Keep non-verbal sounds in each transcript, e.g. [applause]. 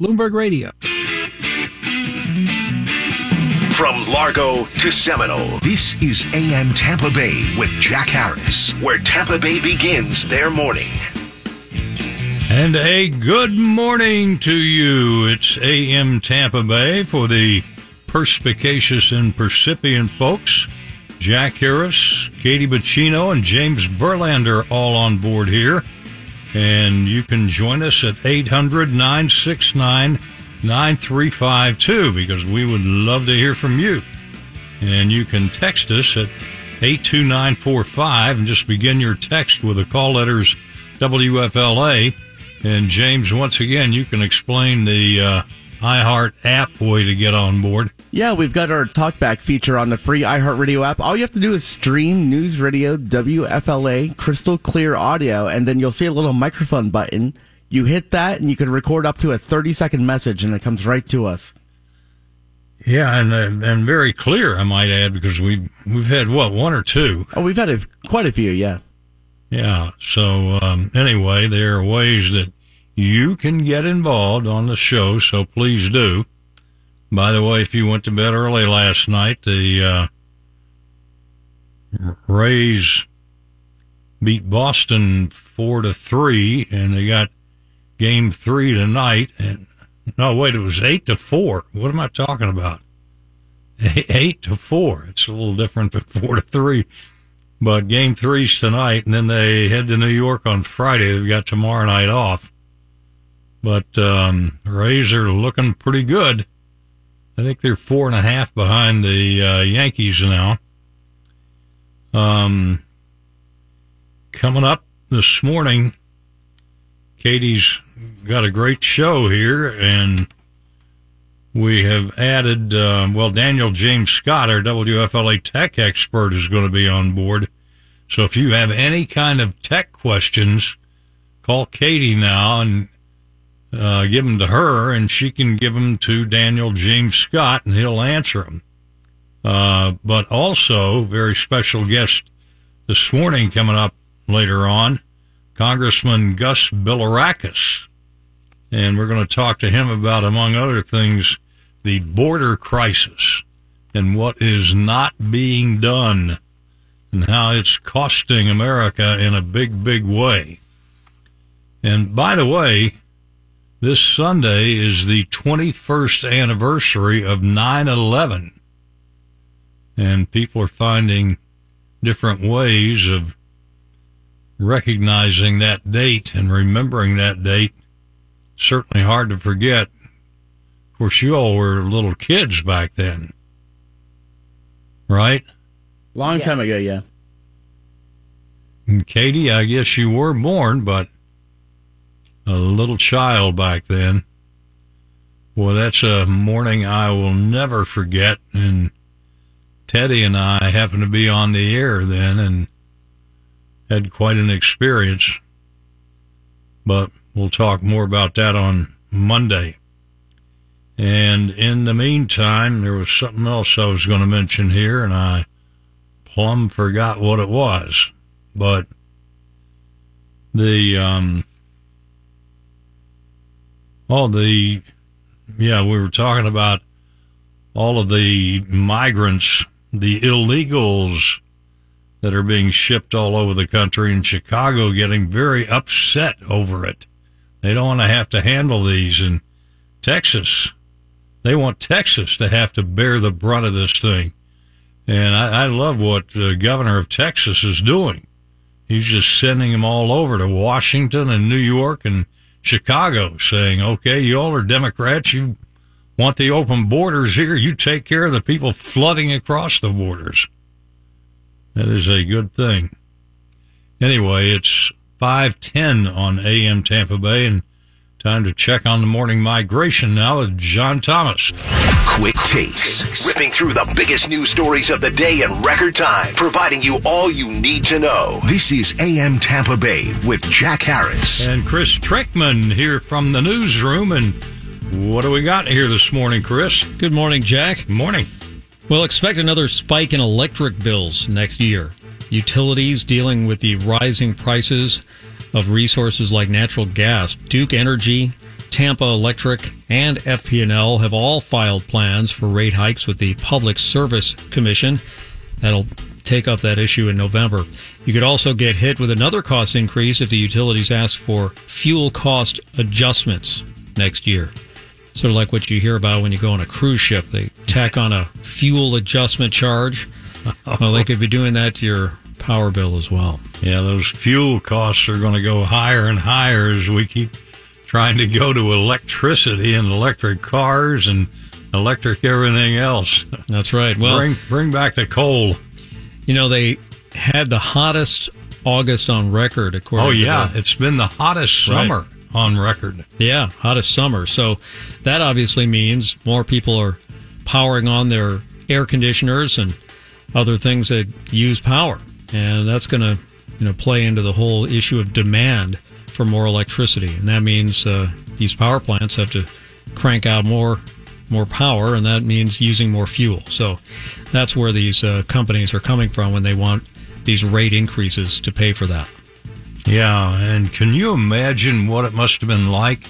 Bloomberg Radio. From Largo to Seminole, this is AM Tampa Bay with Jack Harris, where Tampa Bay begins their morning. And a good morning to you. It's AM Tampa Bay for the perspicacious and percipient folks. Jack Harris, Katie Bacino, and James Burlander all on board here. And you can join us at 800 969 9352 because we would love to hear from you. And you can text us at 82945 and just begin your text with the call letters WFLA. And James, once again, you can explain the uh, iHeart app way to get on board. Yeah, we've got our talkback feature on the free iHeartRadio app. All you have to do is stream News Radio WFLA crystal clear audio, and then you'll see a little microphone button you hit that, and you can record up to a 30 second message, and it comes right to us. Yeah, and uh, and very clear, I might add, because we we've had what one or two. Oh, we've had a, quite a few, yeah. Yeah. So um, anyway, there are ways that you can get involved on the show. So please do. By the way, if you went to bed early last night, the uh, Rays beat Boston four to three, and they got game three tonight. And no, wait, it was eight to four. What am I talking about? [laughs] Eight to four. It's a little different than [laughs] four to three. But game three's tonight, and then they head to New York on Friday. They've got tomorrow night off. But um, Rays are looking pretty good. I think they're four and a half behind the uh, Yankees now. Um, coming up this morning, Katie's got a great show here, and we have added, uh, well, Daniel James Scott, our WFLA tech expert, is going to be on board. So if you have any kind of tech questions, call Katie now and uh, give them to her, and she can give them to Daniel James Scott, and he'll answer them. Uh, but also, very special guest this morning coming up later on, Congressman Gus Bilirakis and we're going to talk to him about, among other things, the border crisis and what is not being done and how it's costing America in a big, big way. And by the way, this Sunday is the 21st anniversary of 9 11. And people are finding different ways of recognizing that date and remembering that date certainly hard to forget. Of course, you all were little kids back then, right? Long yes. time ago, yeah. And Katie, I guess you were born, but a little child back then. Well, that's a morning I will never forget. And Teddy and I happened to be on the air then and had quite an experience. But We'll talk more about that on Monday. And in the meantime, there was something else I was going to mention here, and I plumb forgot what it was. But the, um, all the, yeah, we were talking about all of the migrants, the illegals that are being shipped all over the country in Chicago getting very upset over it. They don't want to have to handle these in Texas. They want Texas to have to bear the brunt of this thing. And I, I love what the governor of Texas is doing. He's just sending them all over to Washington and New York and Chicago saying, okay, you all are Democrats. You want the open borders here. You take care of the people flooding across the borders. That is a good thing. Anyway, it's 510 on AM Tampa Bay. And time to check on the morning migration now with John Thomas. Quick takes, ripping through the biggest news stories of the day in record time, providing you all you need to know. This is AM Tampa Bay with Jack Harris. And Chris Trickman here from the newsroom. And what do we got here this morning, Chris? Good morning, Jack. Good Morning. Well, expect another spike in electric bills next year utilities dealing with the rising prices of resources like natural gas. Duke Energy Tampa Electric, and FP&L have all filed plans for rate hikes with the Public Service Commission. That'll take up that issue in November. You could also get hit with another cost increase if the utilities ask for fuel cost adjustments next year. Sort of like what you hear about when you go on a cruise ship. They tack on a fuel adjustment charge. Well, they could be doing that to your power bill as well. Yeah, those fuel costs are going to go higher and higher as we keep trying to go to electricity and electric cars and electric everything else. That's right. Well, bring bring back the coal. You know, they had the hottest August on record, according Oh yeah, to the, it's been the hottest Right. summer on record. yeah, hottest summer. So that obviously means more people are powering on their air conditioners and other things that use power, and that's going to you know play into the whole issue of demand for more electricity, and that means uh, these power plants have to crank out more more power, and that means using more fuel. So that's where these uh, companies are coming from when they want these rate increases to pay for that. Yeah, and can you imagine what it must have been like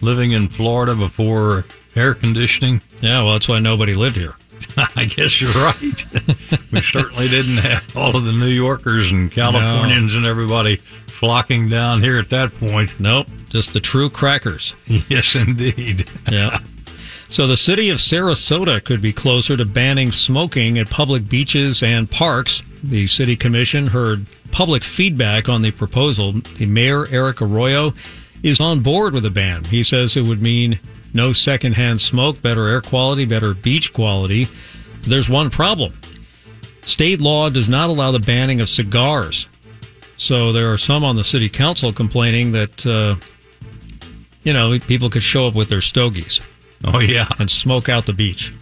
living in Florida before air conditioning? Yeah, well, that's why nobody lived here. [laughs] I guess you're right. [laughs] we certainly didn't have all of the New Yorkers and Californians and everybody flocking down here at that point. Nope, just the true crackers. [laughs] Yes, indeed. Yeah. So the city of Sarasota could be closer to banning smoking at public beaches and parks. The city commission heard public feedback on the proposal. The mayor, Erik Arroyo, is on board with a ban. He says it would mean no secondhand smoke, better air quality, better beach quality. There's one problem. State law does not allow the banning of cigars. So there are some on the city council complaining that, uh, you know, people could show up with their stogies Oh, yeah. and smoke out the beach.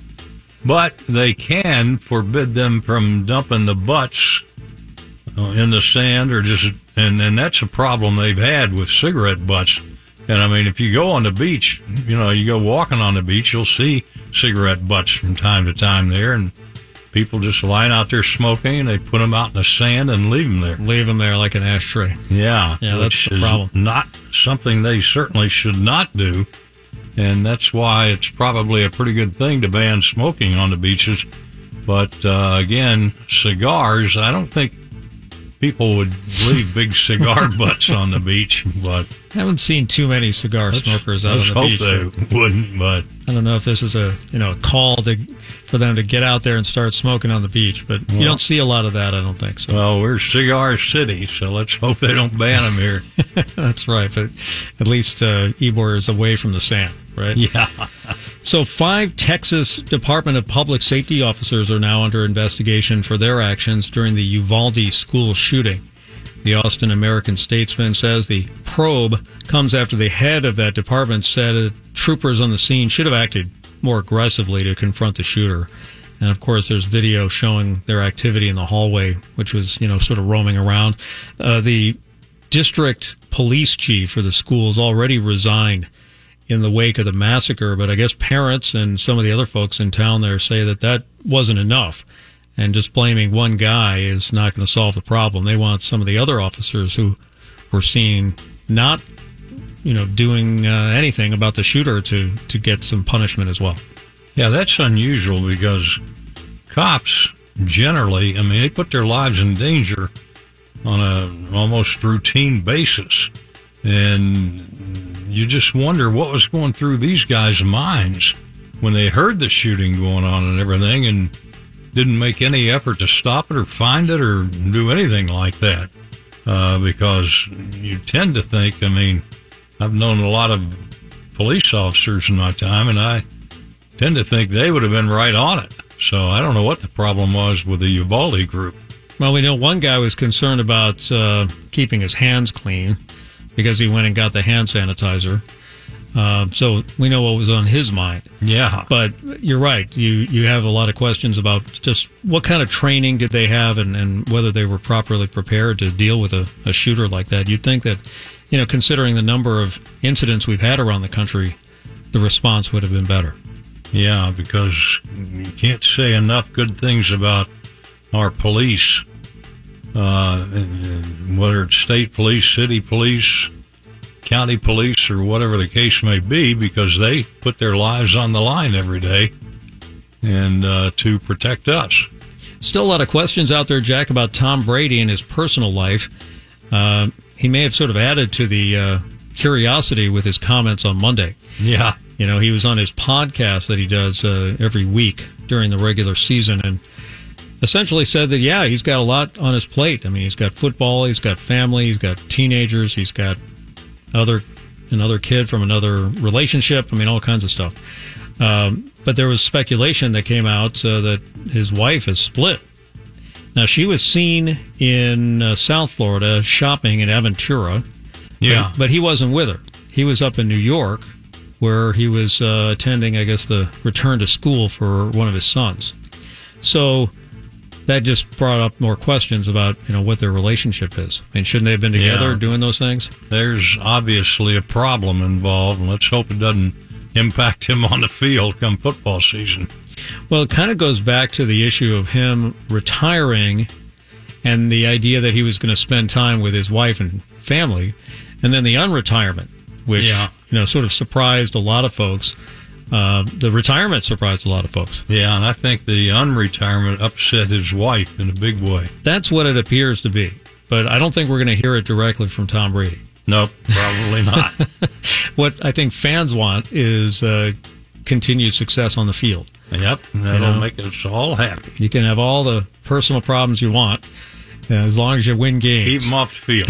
But they can forbid them from dumping the butts uh, in the sand or just, and, and that's a problem they've had with cigarette butts. And I mean, if you go on the beach, you know, you go walking on the beach, you'll see cigarette butts from time to time there, and people just lying out there smoking, and they put them out in the sand and leave them there. Leave them there like an ashtray. Yeah, Yeah, that's which the is problem. Not something they certainly should not do, and that's why it's probably a pretty good thing to ban smoking on the beaches. But uh, again, cigars, I don't think people would leave big cigar [laughs] butts on the beach, but Haven't seen too many cigar let's, smokers out let's on the hope beach. they wouldn't. But I don't know if this is a you know a call to for them to get out there and start smoking on the beach, but you don't see a lot of that. I don't think so. well, we're Cigar City, so let's hope they don't ban them here. [laughs] That's right, but at least uh, Ybor is away from the sand, right? yeah. So, five Texas Department of Public Safety officers are now under investigation for their actions during the Uvalde school shooting. The Austin American Statesman says the probe comes after the head of that department said troopers on the scene should have acted more aggressively to confront the shooter. And of course, there's video showing their activity in the hallway, which was, you know, sort of roaming around. Uh, the district police chief for the school has already resigned in the wake of the massacre, but I guess parents and some of the other folks in town there say that that wasn't enough. And just blaming one guy is not going to solve the problem. They want some of the other officers who were seen not, you know, doing uh, anything about the shooter to, to get some punishment as well. Yeah, that's unusual because cops generally, I mean, they put their lives in danger on a almost routine basis. And you just wonder what was going through these guys' minds when they heard the shooting going on and everything and didn't make any effort to stop it or find it or do anything like that. Uh, because you tend to think, I mean, I've known a lot of police officers in my time, and I tend to think they would have been right on it. So I don't know what the problem was with the Uvalde group. Well, we know one guy was concerned about uh, keeping his hands clean because he went and got the hand sanitizer. Uh, so we know what was on his mind. Yeah. But you're right. You you have a lot of questions about just what kind of training did they have and, and whether they were properly prepared to deal with a, a shooter like that. You'd think that, you know, considering the number of incidents we've had around the country, the response would have been better. Yeah, because you can't say enough good things about our police, uh, whether it's state police, city police, county police or whatever the case may be because they put their lives on the line every day and uh, to protect us. Still a lot of questions out there, Jack, about Tom Brady and his personal life. Uh, he may have sort of added to the uh, curiosity with his comments on Monday. Yeah. You know, he was on his podcast that he does uh, every week during the regular season and essentially said that, yeah, he's got a lot on his plate. I mean, he's got football, he's got family, he's got teenagers, he's got other another kid from another relationship. I mean, all kinds of stuff. Um, but there was speculation that came out uh, that his wife is split. Now, she was seen in uh, South Florida shopping in Aventura. Yeah. But, but, he wasn't with her. He was up in New York where he was uh, attending, I guess, the return to school for one of his sons. So that just brought up more questions about, you know, what their relationship is. I mean, shouldn't they have been together yeah. doing those things? There's obviously a problem involved, and let's hope it doesn't impact him on the field come football season. Well, it kind of goes back to the issue of him retiring and the idea that he was going to spend time with his wife and family, and then the unretirement, which yeah. you know sort of surprised a lot of folks. Uh, the retirement surprised a lot of folks. Yeah, and I think the unretirement upset his wife in a big way. That's what it appears to be, but I don't think we're going to hear it directly from Tom Brady. Nope, probably not. [laughs] what I think fans want is uh, continued success on the field. Yep, that'll you know, make us all happy. You can have all the personal problems you want as long as you win games. Keep them off the field.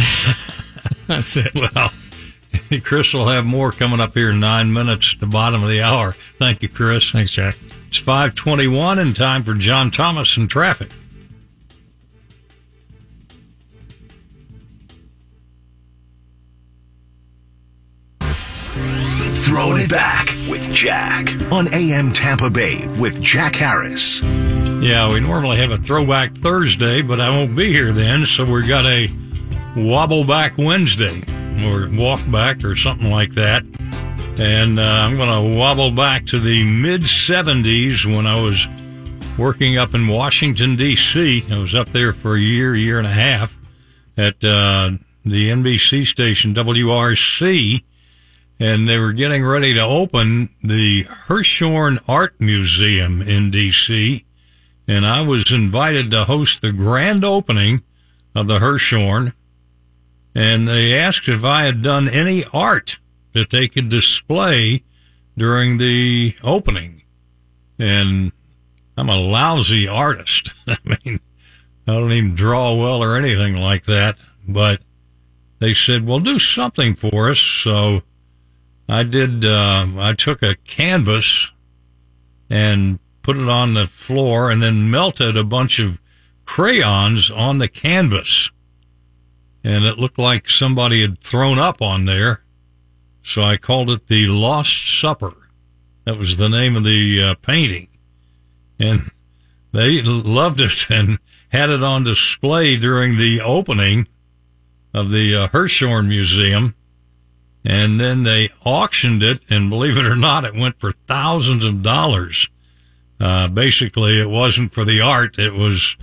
[laughs] That's it. Well, [laughs] Chris will have more coming up here in nine minutes at the bottom of the hour. Thank you, Chris. Thanks, Jack. It's 521 and time for John Thomas and traffic. Throwing it back with Jack on AM Tampa Bay with Jack Harris. Yeah, we normally have a throwback Thursday, but I won't be here then, so we've got a wobble back Wednesday or walk back or something like that. And uh, I'm going to wobble back to the mid 70s when I was working up in Washington, D.C. I was up there for a year, year and a half at uh, the NBC station WRC and they were getting ready to open the Hirshhorn Art Museum in D.C. And I was invited to host the grand opening of the Hirshhorn. And they asked if I had done any art that they could display during the opening. And I'm a lousy artist. [laughs] I mean, I don't even draw well or anything like that. But they said, well, do something for us. So I did. Uh, I took a canvas and put it on the floor, and then melted a bunch of crayons on the canvas, and it looked like somebody had thrown up on there. So I called it the Lost Supper. That was the name of the uh, painting, and [laughs] they loved it [laughs] and had it on display during the opening of the uh, Hirshhorn Museum and then they auctioned it, and believe it or not, it went for thousands of dollars. Uh, basically, it wasn't for the art; it was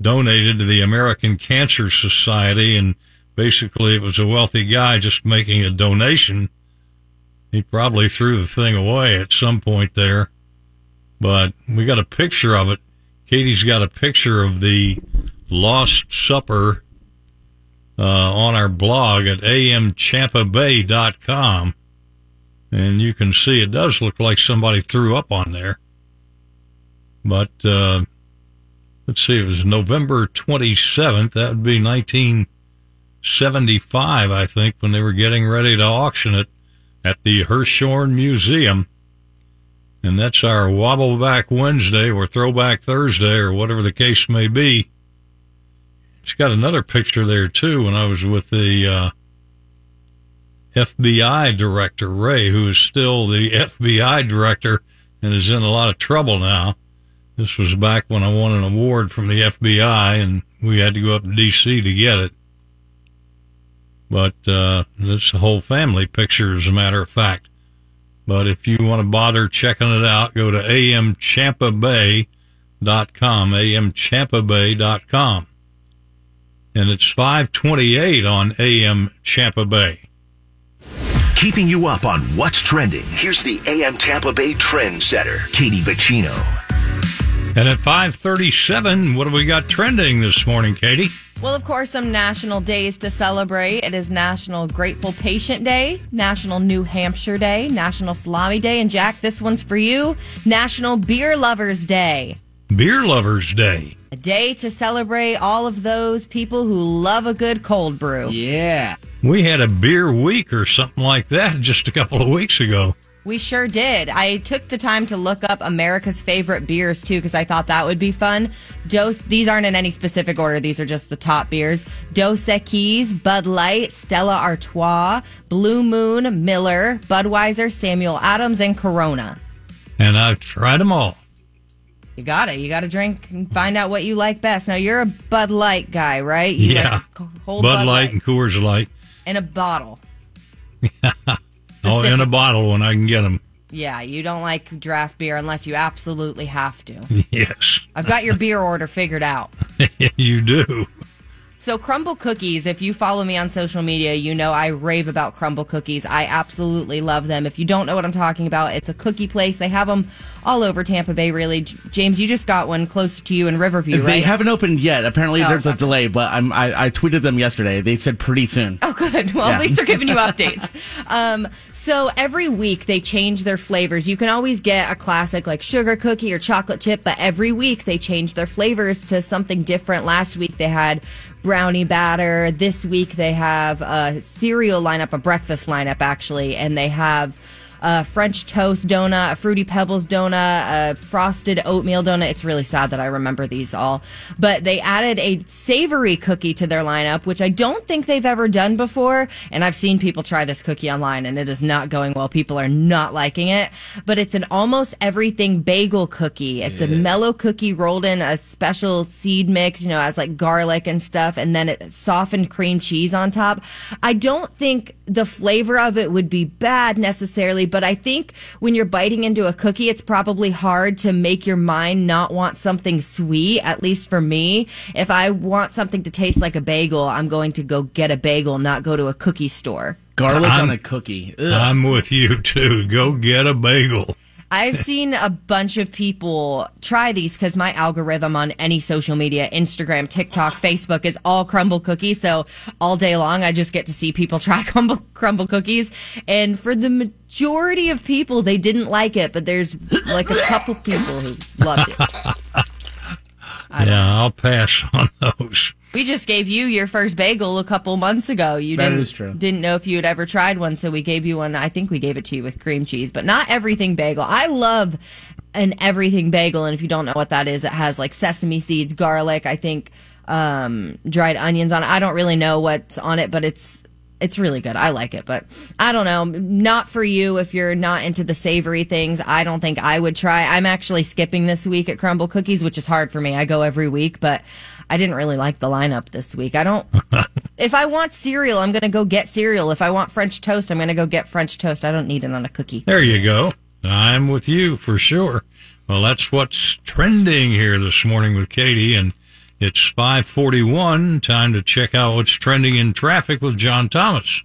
donated to the American Cancer Society, and basically, it was a wealthy guy just making a donation. He probably threw the thing away at some point there, but we got a picture of it. Katie's got a picture of the Lost Supper uh, on our blog at amtampabay.com. And you can see it does look like somebody threw up on there. But uh, let's see, it was November 27th. That would be 1975, I think, when they were getting ready to auction it at the Hirshhorn Museum. And that's our Wobble Back Wednesday or Throwback Thursday or whatever the case may be. She's got another picture there too. When I was with the uh, FBI director Wray, who is still the [laughs] FBI director and is in a lot of trouble now. This was back when I won an award from the FBI, and we had to go up to D.C. to get it. But uh, this whole family picture, as a matter of fact. But if you want to bother checking it out, go to amtampabay.com, amtampabay.com and it's 528 on AM Tampa Bay. keeping you up on what's trending. Here's the AM Tampa Bay trend setter, Katie Bacino. And at 537, what have we got trending this morning, Katie? Well, of course, some national days to celebrate. It is National Grateful Patient Day, National New Hampshire Day, National Salami Day, and Jack, this one's for you National Beer Lovers Day. Beer Lovers Day. A day to celebrate all of those people who love a good cold brew. Yeah. We had a beer week or something like that just a couple of weeks ago. We sure did. I took the time to look up America's favorite beers too because I thought that would be fun. Dos these aren't in any specific order. These are just the top beers. Dos Equis, Bud Light, Stella Artois, Blue Moon, Miller, Budweiser, Samuel Adams, and Corona. And I've tried them all. You got it. You got to drink and find out what you like best. Now you're a Bud Light guy, right? You yeah. like whole Bud, Light and Coors Light. in a bottle. [laughs] Oh, in a bottle when I can get them. Yeah, you don't like draft beer unless you absolutely have to. [laughs] Yes, I've got your beer order figured out. [laughs] you do. So, Crumbl cookies, if you follow me on social media, you know I rave about Crumbl cookies. I absolutely love them. If you don't know what I'm talking about, it's a cookie place. They have them all over Tampa Bay, really. James, you just got one close to you in Riverview, They haven't opened yet. Apparently, Oh, there's a delay, but I'm, I, I tweeted them yesterday. They said pretty soon. Oh, good. [laughs] Well, Yeah. at least they're giving you [laughs] updates. Um, so every week they change their flavors. You can always get a classic like sugar cookie or chocolate chip, but every week they change their flavors to something different. Last week they had brownie batter. This week they have a cereal lineup, a breakfast lineup actually, and they have a French toast donut, a fruity pebbles donut, a frosted oatmeal donut. It's really sad that I remember these all, but they added a savory cookie to their lineup, which I don't think they've ever done before. And I've seen people try this cookie online and it is not going well. People are not liking it, but it's an almost everything bagel cookie. It's a mellow cookie rolled in a special seed mix, you know, as like garlic and stuff. And then it softened cream cheese on top. I don't think the flavor of it would be bad necessarily, but I think when you're biting into a cookie, it's probably hard to make your mind not want something sweet, at least for me. If I want something to taste like a bagel, I'm going to go get a bagel, not go to a cookie store. Garlic I'm- on a cookie. Ugh. I'm with you too. Go get a bagel. I've seen a bunch of people try these because my algorithm on any social media, Instagram, TikTok, Facebook, is all Crumbl cookies. So all day long, I just get to see people [laughs] try Crumbl, Crumbl cookies. And for the majority of people, they didn't like it, but there's like a couple people who loved it. [laughs] Yeah, I'll pass on those. We just gave you your first bagel a couple months ago. You That didn't is true. didn't know if you had ever tried one, so we gave you one. I think we gave it to you with cream cheese, but not everything bagel. I love an everything bagel, and if you don't know what that is, it has like sesame seeds, garlic, I think um, dried onions on it. I don't really know what's on it, but it's it's really good. I like it, but I don't know. Not for you if you're not into the savory things. I don't think I would try. I'm actually skipping this week at Crumbl Cookies, which is hard for me. I go every week, but I didn't really like the lineup this week. I don't. [laughs] if I want cereal, I'm going to go get cereal. If I want French toast, I'm going to go get French toast. I don't need it on a cookie. There you go. I'm with you for sure. Well, that's what's trending here this morning with Katie, and it's 541. Time to check out what's trending in traffic with John Thomas.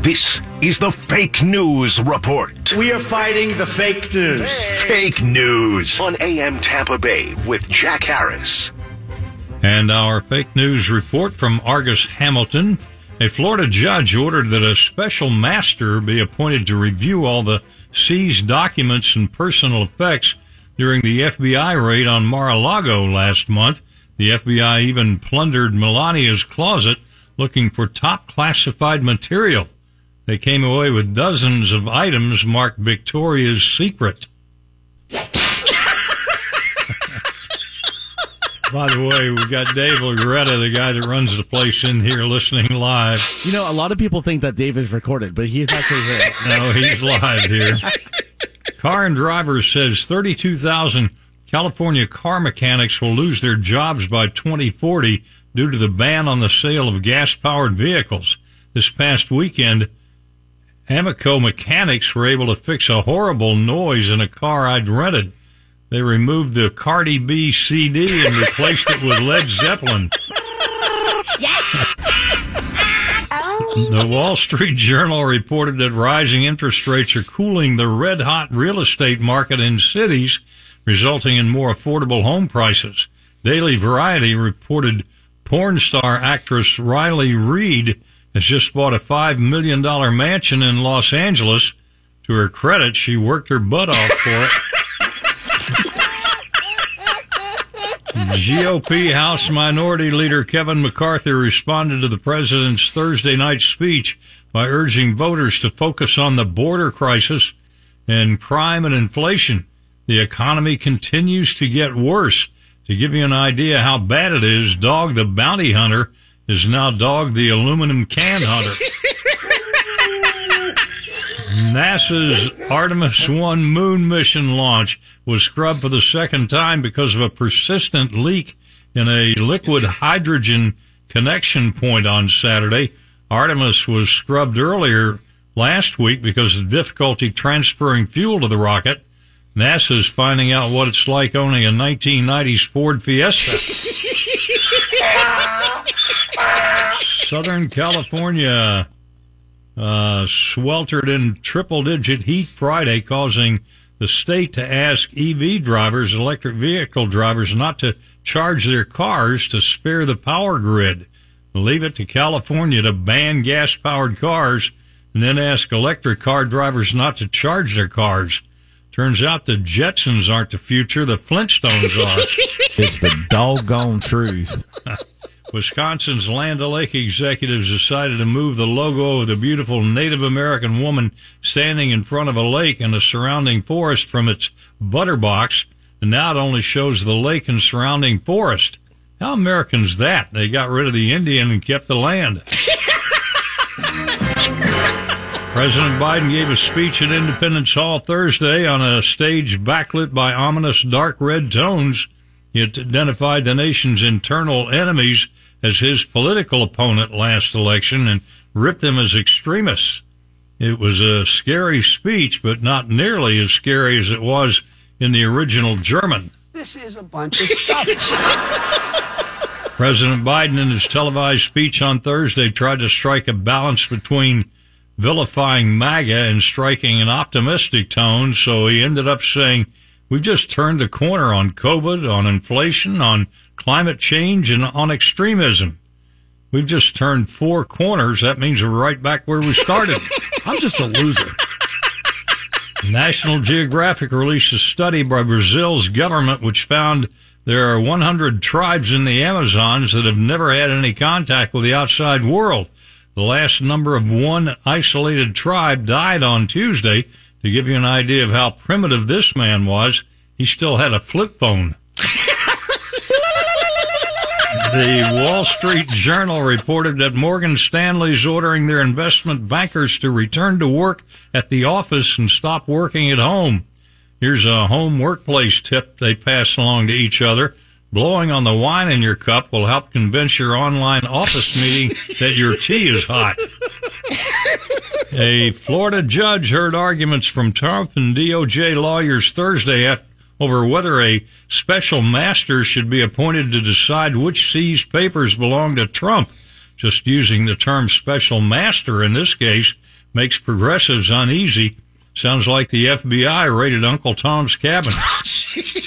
This is the Fake News Report. We are fighting the fake news. Fake news on AM Tampa Bay with Jack Harris. And our fake news report from Argus Hamilton. A Florida judge ordered that a special master be appointed to review all the seized documents and personal effects during the FBI raid on Mar-a-Lago last month. The FBI even plundered Melania's closet looking for top classified material. They came away with dozens of items marked Victoria's Secret. By the way, we've got Dave Loretta, the guy that runs the place, in here listening live. You know, a lot of people think that Dave is recorded, but he's actually here. No, he's live here. Car and Driver says 32,000 California car mechanics will lose their jobs by 2040 due to the ban on the sale of gas powered vehicles. This past weekend, Amico mechanics were able to fix a horrible noise in a car I'd rented. They removed the Cardi B CD and replaced it with Led Zeppelin. The Wall Street Journal reported that rising interest rates are cooling the red hot real estate market in cities, resulting in more affordable home prices. Daily Variety reported porn star actress Riley Reid has just bought a $5 million mansion in Los Angeles. To her credit, she worked her butt off for it. GOP House Minority Leader Kevin McCarthy responded to the president's Thursday night speech by urging voters to focus on the border crisis and crime and inflation. The economy continues to get worse. To give you an idea how bad it is, Dog the Bounty Hunter is now Dog the Aluminum Can Hunter. [laughs] NASA's Artemis 1 moon mission launch was scrubbed for the second time because of a persistent leak in a liquid hydrogen connection point on Saturday. Artemis was scrubbed earlier last week because of difficulty transferring fuel to the rocket. NASA is finding out what it's like owning a 1990s Ford Fiesta. [laughs] Southern California uh, sweltered in triple digit heat Friday, causing the state to ask EV drivers, electric vehicle drivers, not to charge their cars to spare the power grid. Leave it to California to ban gas powered cars and then ask electric car drivers not to charge their cars. Turns out the Jetsons aren't the future, the Flintstones are. [laughs] it's the doggone truth. [laughs] Wisconsin's Land O'Lake executives decided to move the logo of the beautiful Native American woman standing in front of a lake and a surrounding forest from its butter box, and now it only shows the lake and surrounding forest. How American's that? They got rid of the Indian and kept the land. President Biden gave a speech at Independence Hall Thursday on a stage backlit by ominous dark red tones. He identified the nation's internal enemies as his political opponent last election and ripped them as extremists. It was a scary speech, but not nearly as scary as it was in the original German. This is a bunch of stuff. President Biden, in his televised speech on Thursday, tried to strike a balance between vilifying MAGA and striking an optimistic tone, so he ended up saying, We've just turned the corner on COVID, on inflation, on climate change, and on extremism. We've just turned four corners. That means we're right back where we started. [laughs] I'm just a loser. National Geographic released a study by Brazil's government which found there are 100 tribes in the Amazons that have never had any contact with the outside world. The last number of one isolated tribe died on Tuesday. To give you an idea of how primitive this man was, he still had a flip phone. [laughs] The Wall Street Journal reported that Morgan Stanley's ordering their investment bankers to return to work at the office and stop working at home. Here's a home workplace tip they pass along to each other. Blowing on the wine in your cup will help convince your online office meeting that your tea is hot. A Florida judge heard arguments from Trump and DOJ lawyers Thursday after over whether a special master should be appointed to decide which seized papers belong to Trump. Just using the term special master in this case makes progressives uneasy. Sounds like the FBI raided Uncle Tom's cabin. [laughs] Oh,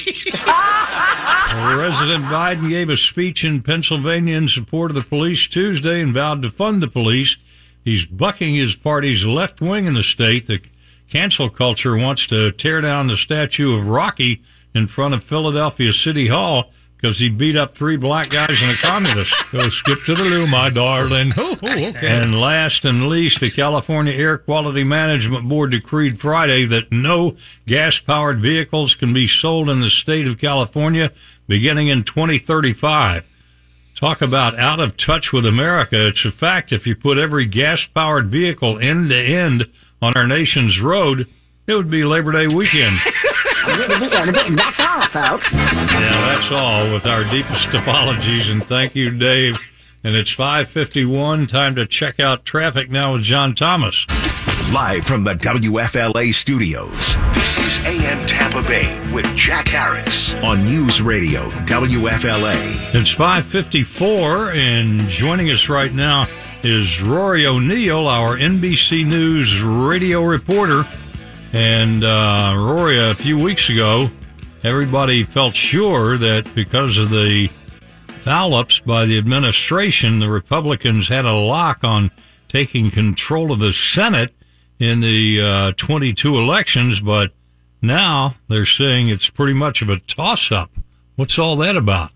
President Biden gave a speech in Pennsylvania in support of the police Tuesday and vowed to fund the police. He's bucking his party's left wing in the state. The cancel culture wants to tear down the statue of Rocky in front of Philadelphia City Hall because he beat up three black guys and a communist. [laughs] Go skip to the loo, my darling. okay. And last and least, the California Air Quality Management Board decreed Friday that no gas powered vehicles can be sold in the state of California beginning in 2035. Talk about out of touch with America. It's a fact if you put every gas powered vehicle end to end on our nation's road, it would be Labor Day weekend. [laughs] that's all, folks. Yeah, that's all with our deepest apologies and thank you, Dave. And it's 551. Time to check out traffic now with John Thomas. Live from the WFLA studios, this is AM Tampa Bay with Jack Harris on News Radio WFLA. It's 554 and joining us right now is Rory O'Neill, our NBC News radio reporter. And uh, Rory, a few weeks ago, everybody felt sure that because of the foul ups by the administration, the Republicans had a lock on taking control of the Senate in the uh, 22 elections, but now they're saying it's pretty much of a toss up. What's all that about?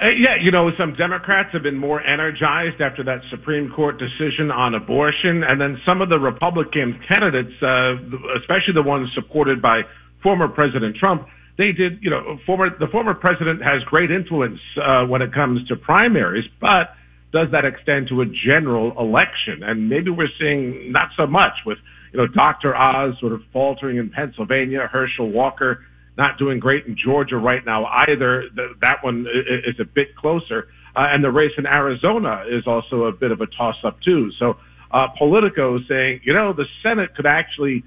Uh, yeah, you know, some Democrats have been more energized after that Supreme Court decision on abortion, and then some of the Republican candidates, uh, especially the ones supported by former President Trump, they did, you know, former the former president has great influence uh, when it comes to primaries, but does that extend to a general election? And maybe we're seeing not so much with, you know, Dr. Oz sort of faltering in Pennsylvania, Herschel Walker not doing great in Georgia right now either. that one is a bit closer. Uh, and the race in Arizona is also a bit of a toss up too. So, uh, Politico saying, you know, the Senate could actually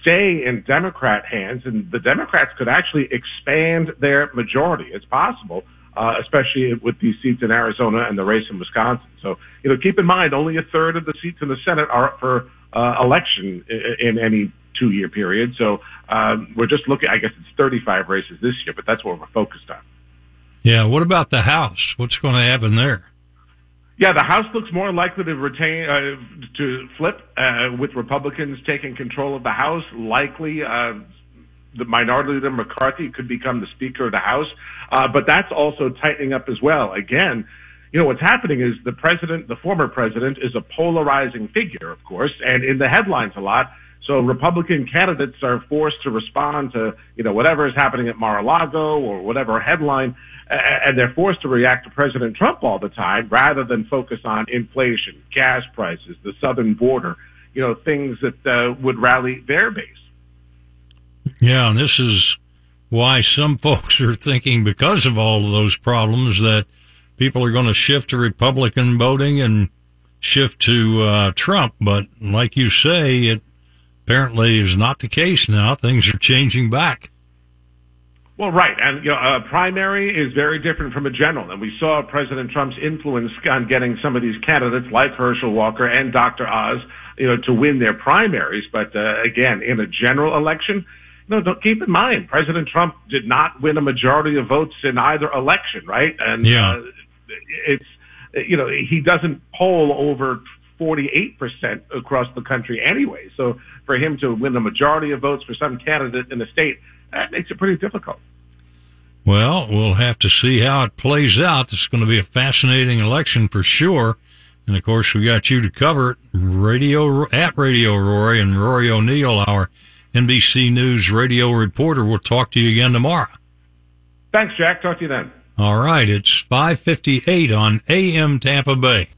stay in Democrat hands and the Democrats could actually expand their majority. It's possible uh, especially with these seats in Arizona and the race in Wisconsin. So, you know, keep in mind only a third of the seats in the Senate are up for uh, election in, in any two year period. So um, we're just looking, I guess it's 35 races this year, but that's what we're focused on. Yeah. What about the House? What's going to happen there? Yeah, the House looks more likely to retain uh, to flip uh, with Republicans taking control of the House. Likely, uh, the minority leader McCarthy could become the Speaker of the House. Uh, but that's also tightening up as well. Again, you know, what's happening is the president, the former president, is a polarizing figure, of course, and in the headlines a lot. So Republican candidates are forced to respond to, you know, whatever is happening at Mar-a-Lago or whatever headline, and they're forced to react to President Trump all the time rather than focus on inflation, gas prices, the southern border, you know, things that uh, would rally their base. Yeah, and this is why some [laughs] folks are thinking because of all of those problems that people are going to shift to Republican voting and shift to uh, Trump. But like you say, it apparently is not the case now. Things are changing back. Well, right, and you know, a primary is very different from a general, and we saw President Trump's influence on getting some of these candidates like Herschel Walker and Dr. Oz, you know, to win their primaries. But uh, again, in a general election, no, don't keep in mind, President Trump did not win a majority of votes in either election, right? And yeah. uh, it's you know he doesn't poll over 48% across the country anyway. So for him to win the majority of votes for some candidate in the state, that makes it pretty difficult. Well, we'll have to see how it plays out. It's going to be a fascinating election for sure. And of course, we got you to cover it. Radio at Radio Rory and Rory O'Neill, our NBC News radio reporter. We'll talk to you again tomorrow. Thanks, Jack. Talk to you then. All right. It's 558 on AM Tampa Bay.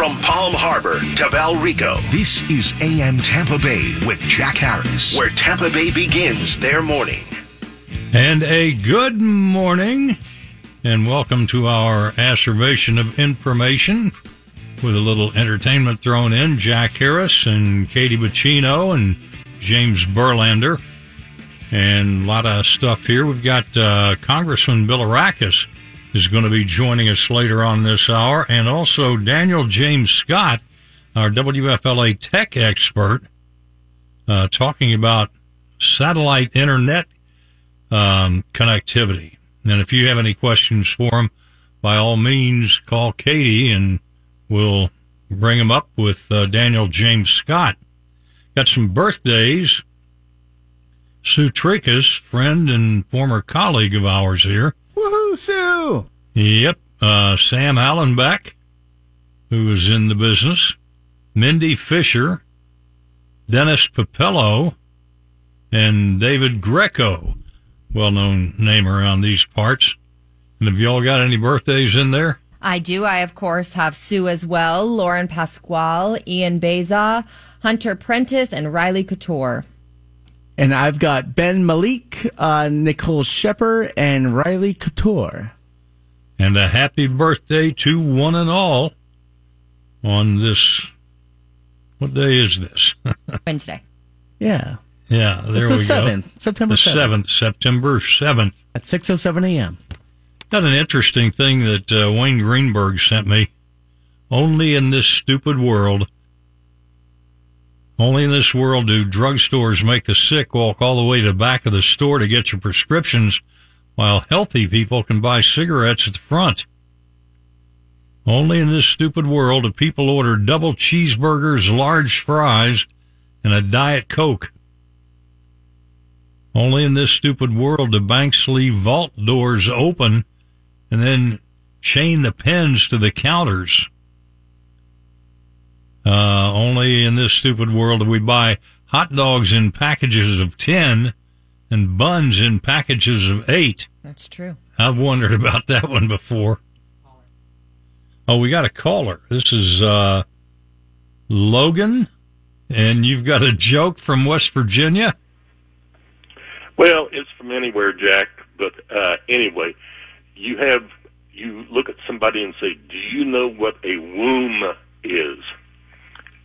From Palm Harbor to Valrico, this is AM Tampa Bay with Jack Harris, where Tampa Bay begins their morning. And a good morning, and welcome to our asseveration of information with a little entertainment thrown in. Jack Harris and Katie Bacino and James Burlander. And a lot of stuff here. We've got uh, Congressman Bilirakis is going to be joining us later on this hour, and also Daniel James Scott, our WFLA tech expert, uh, talking about satellite internet um, connectivity. And if you have any questions for him, by all means, call Katie and we'll bring him up with uh, Daniel James Scott. Got some birthdays. Sue Trickus, friend and former colleague of ours here. Woohoo, Sue! Yep. Uh, Sam Allenbeck, who was in the business. Mindy Fisher, Dennis Papello, and David Greco, well known name around these parts. And have y'all got any birthdays in there? I do. I, of course, have Sue as well, Lauren Pasquale, Ian Beza, Hunter Prentice, and Riley Couture. And I've got Ben Malik, uh, Nicole Shepard, and Riley Couture. And a happy birthday to one and all on this. What day is this? [laughs] Wednesday. Yeah. Yeah, there it's we the 7th, go. September the 7th, September 7th. At 6.07 a.m. Got an interesting thing that uh, Wayne Greenberg sent me. Only in this stupid world, only in this world do drugstores make the sick walk all the way to the back of the store to get your prescriptions, while healthy people can buy cigarettes at the front. Only in this stupid world do people order double cheeseburgers, large fries, and a Diet Coke. Only in this stupid world do banks leave vault doors open and then chain the pens to the counters. Uh, only in this stupid world do we buy hot dogs in packages of 10 and buns in packages of 8. That's true. I've wondered about that one before. Oh, we got a caller. This is uh, Logan, and you've got a joke from West Virginia. Well, it's from anywhere, Jack. But uh, anyway, you have you look at somebody and say, "Do you know what a womb is?"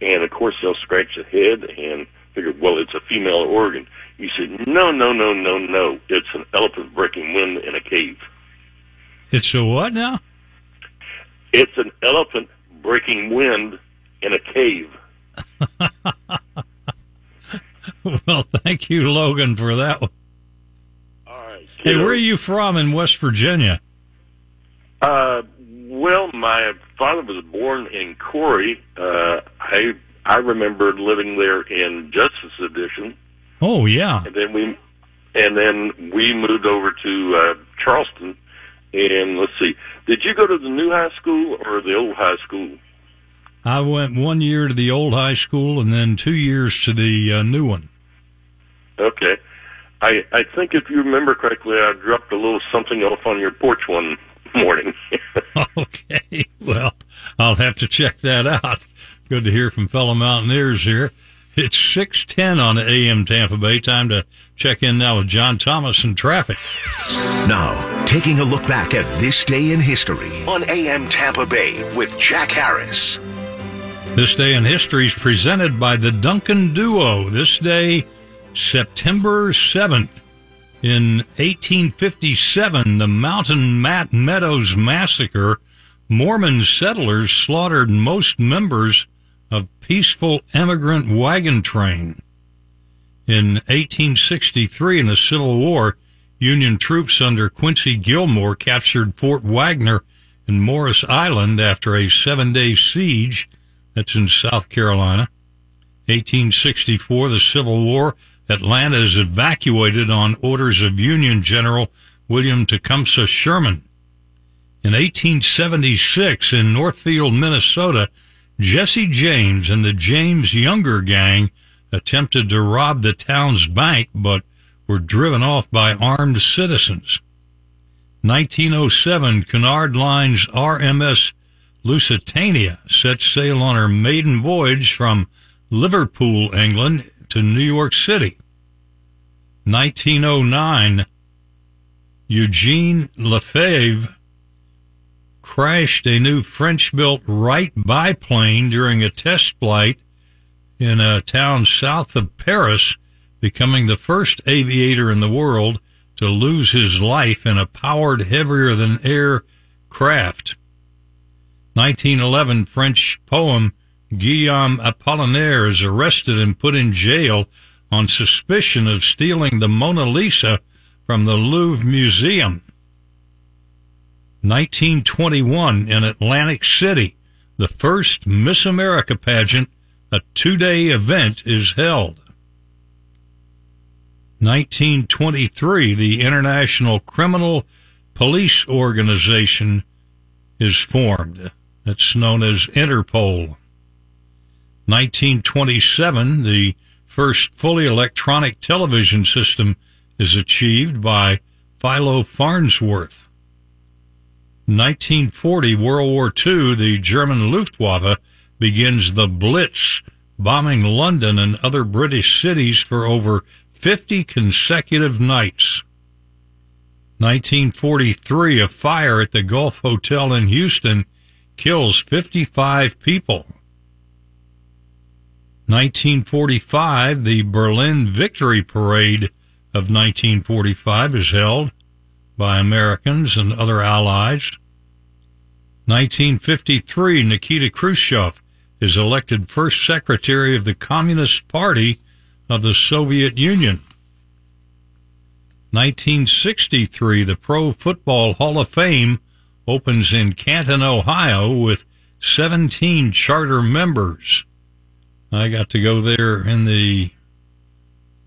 And of course, they'll scratch their head and figure, "Well, it's a female organ." You said, "No, no, no, no, no. It's an elephant breaking wind in a cave." It's a what now? It's an elephant breaking wind in a cave. [laughs] well, thank you, Logan, for that one. All right. Hey, where are you from in West Virginia? Uh, well, my father was born in Corey. Uh, I I remember living there in Justice Edition, Oh, yeah. and then we and then we moved over to uh, Charleston. And let's see, did you go to the new high school or the old high school? I went one year to the old high school and then two years to the uh, new one. Okay. I I think if you remember correctly, I dropped a little something off on your porch one [laughs] morning. [laughs] okay. Well, I'll have to check that out. Good to hear from fellow Mountaineers here. It's 610 on AM Tampa Bay. Time to check in now with John Thomas and traffic. Now, taking a look back at this day in history on AM Tampa Bay with Jack Harris. This day in history is presented by the Duncan Duo. This day, September 7th. In 1857, the Mountain Mat Meadows Massacre, Mormon settlers slaughtered most members of peaceful emigrant wagon train. In 1863, in the Civil War, Union troops under Quincy Gillmore captured Fort Wagner in Morris Island after a seven day siege. That's in South Carolina. 1864, the Civil War. Atlanta is evacuated on orders of Union General William Tecumseh Sherman. In 1876, in Northfield, Minnesota, Jesse James and the James Younger Gang attempted to rob the town's bank, but were driven off by armed citizens. 1907, Cunard Line's RMS Lusitania set sail on her maiden voyage from Liverpool, England to New York City. 1909, Eugene Lefebvre crashed a new French-built Wright biplane during a test flight in a town south of Paris, becoming the first aviator in the world to lose his life in a powered heavier than air craft. 1911 French poem Guillaume Apollinaire is arrested and put in jail on suspicion of stealing the Mona Lisa from the Louvre Museum. 1921 in Atlantic City, the first Miss America pageant, a two-day event, is held. 1923, the International Criminal Police Organization is formed. That's known as Interpol. 1927, the first fully electronic television system is achieved by Philo Farnsworth. 1940, World War II, the German Luftwaffe begins the Blitz, bombing London and other British cities for over 50 consecutive nights. 1943, a fire at the Gulf Hotel in Houston kills 55 people. 1945, the Berlin Victory Parade of 1945 is held. By Americans and other allies. 1953, Nikita Khrushchev is elected first secretary of the Communist Party of the Soviet Union. 1963, the Pro Football Hall of Fame opens in Canton, Ohio with 17 charter members. I got to go there in the,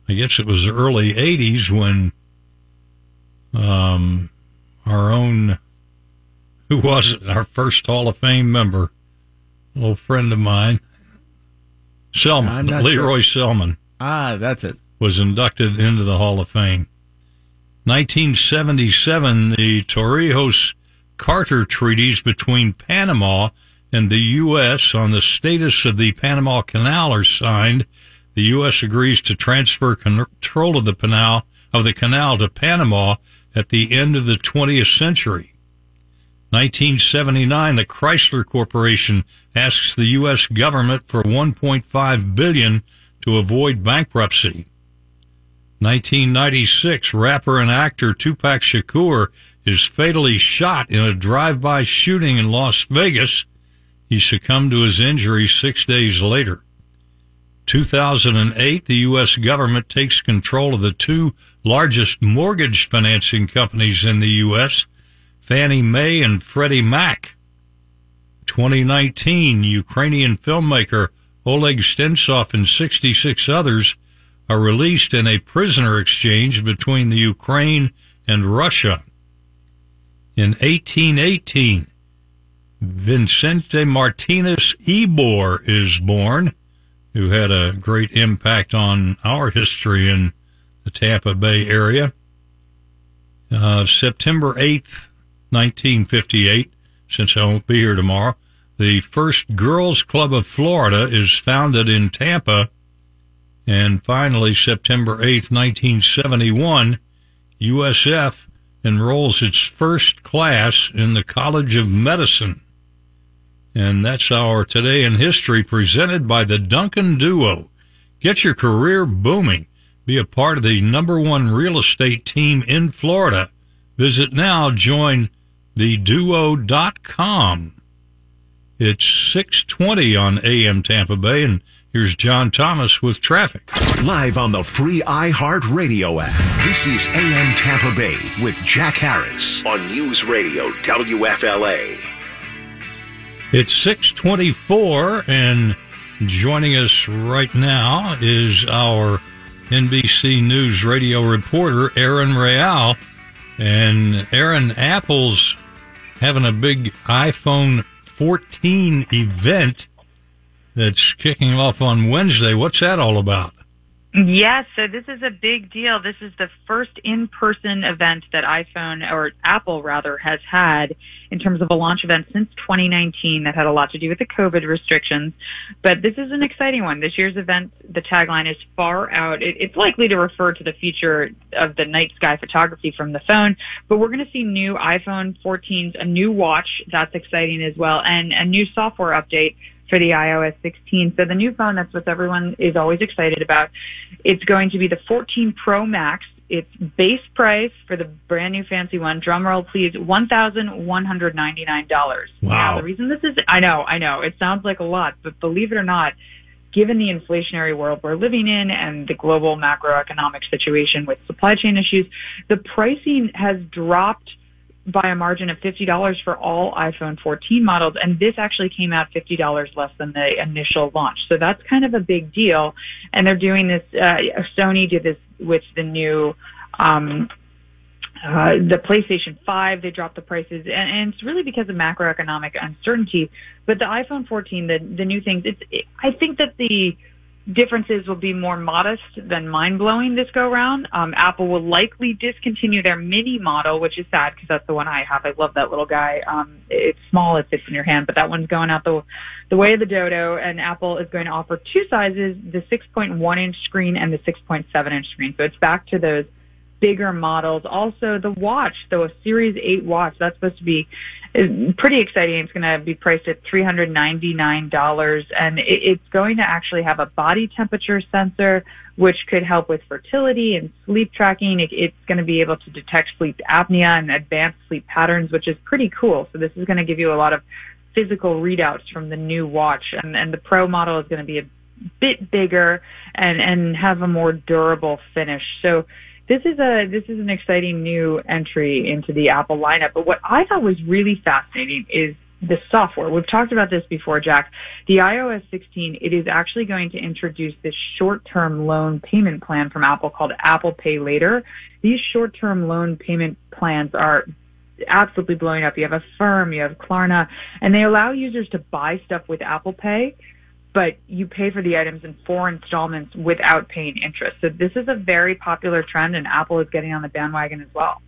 I guess it was the early 80s when um, our own, who was it, our first Hall of Fame member, a little friend of mine, Selmon, Leroy sure. Selmon. Ah, that's it. Was inducted into the Hall of Fame. 1977, the Torrijos Carter treaties between Panama and the U.S. on the status of the Panama Canal are signed. The U.S. agrees to transfer control of the canal of the canal to Panama at the end of the 20th century. 1979, the Chrysler Corporation asks the U.S. government for 1.5 billion to avoid bankruptcy. 1996, rapper and actor Tupac Shakur is fatally shot in a drive-by shooting in Las Vegas. He succumbed to his injuries six days later. 2008, the U.S. government takes control of the two largest mortgage financing companies in the U.S., Fannie Mae and Freddie Mac. 2019, Ukrainian filmmaker Oleg Sentsov and 66 others are released in a prisoner exchange between the Ukraine and Russia. In 1818, Vicente Martinez Ybor is born, who had a great impact on our history in the Tampa Bay area. Uh, September 8th, 1958, since I won't be here tomorrow, the first Girls Club of Florida is founded in Tampa. And finally, September 8th, 1971, USF enrolls its first class in the College of Medicine. And that's our Today in History presented by the Duncan Duo. Get your career booming. Be a part of the number one real estate team in Florida. Visit now, join theduo.com. It's 620 on AM Tampa Bay, and here's John Thomas with traffic. Live on the free iHeart Radio app. This is AM Tampa Bay with Jack Harris on News Radio WFLA. It's 624, and joining us right now is our NBC News radio reporter, Aaron Real. And Aaron, Apple's having a big iPhone 14 event that's kicking off on Wednesday. What's that all about? Yes, so this is a big deal. This is the first in-person event that iPhone or Apple rather has had in terms of a launch event since 2019 that had a lot to do with the COVID restrictions. But this is an exciting one. This year's event, the tagline is far out. It, it's likely to refer to the future of the night sky photography from the phone, but we're going to see new iPhone 14s, a new watch. That's exciting as well, and a new software update for the iOS 16. So the new phone, that's what everyone is always excited about. It's going to be the 14 Pro Max. It's base price for the brand new fancy one. Drumroll, please, one thousand one hundred ninety nine dollars. Wow. Now, the reason this is, I know, I know, it sounds like a lot, but believe it or not, given the inflationary world we're living in and the global macroeconomic situation with supply chain issues, the pricing has dropped by a margin of $50 for all iPhone 14 models. And this actually came out $50 less than the initial launch. So that's kind of a big deal. And they're doing this, uh, Sony did this with the new, um, uh, the PlayStation 5, they dropped the prices, and, and, it's really because of macroeconomic uncertainty. But the iPhone 14, the the new things, it's it, I think that the differences will be more modest than mind blowing this go round. Um, Apple will likely discontinue their mini model, which is sad because that's the one I have. I love that little guy. Um, it's small, it fits in your hand, but that one's going out the the way of the dodo. And Apple is going to offer two sizes: the 6.1 inch screen and the 6.7 inch screen. So it's back to those bigger models. Also, the watch, the Series 8 watch, that's supposed to be uh, pretty exciting. It's going to be priced at $399 and it's going to actually have a body temperature sensor, which could help with fertility and sleep tracking. It's going to be able to detect sleep apnea and advanced sleep patterns, which is pretty cool. So this is going to give you a lot of physical readouts from the new watch and, and the pro model is going to be a bit bigger and, and have a more durable finish. So this is a this is an exciting new entry into the Apple lineup. But what I thought was really fascinating is the software. We've talked about this before, Jack. The iOS 16, it is actually going to introduce this short-term loan payment plan from Apple called Apple Pay Later. These short-term loan payment plans are absolutely blowing up. You have Affirm, you have Klarna, and they allow users to buy stuff with Apple Pay but you pay for the items in four installments without paying interest. So this is a very popular trend, and Apple is getting on the bandwagon as well.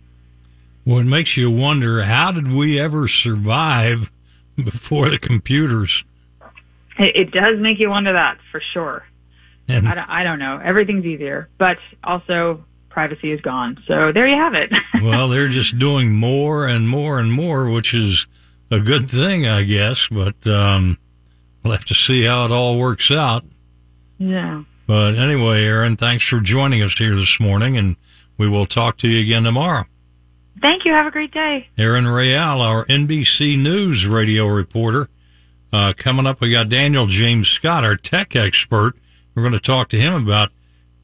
Well, it makes you wonder how did we ever survive [laughs] before the computers? It, it does make you wonder that for sure. And I don't, I don't know. Everything's easier, but also privacy is gone. So there you have it. [laughs] well, they're just doing more and more and more, which is a good thing, I guess. But um, we'll have to see how it all works out. yeah. But anyway, Aaron, thanks for joining us here this morning, and we will talk to you again tomorrow. Thank you. Have a great day. Aaron Real, our NBC News radio reporter. Uh, coming up, we got Daniel James Scott, our tech expert. We're going to talk to him about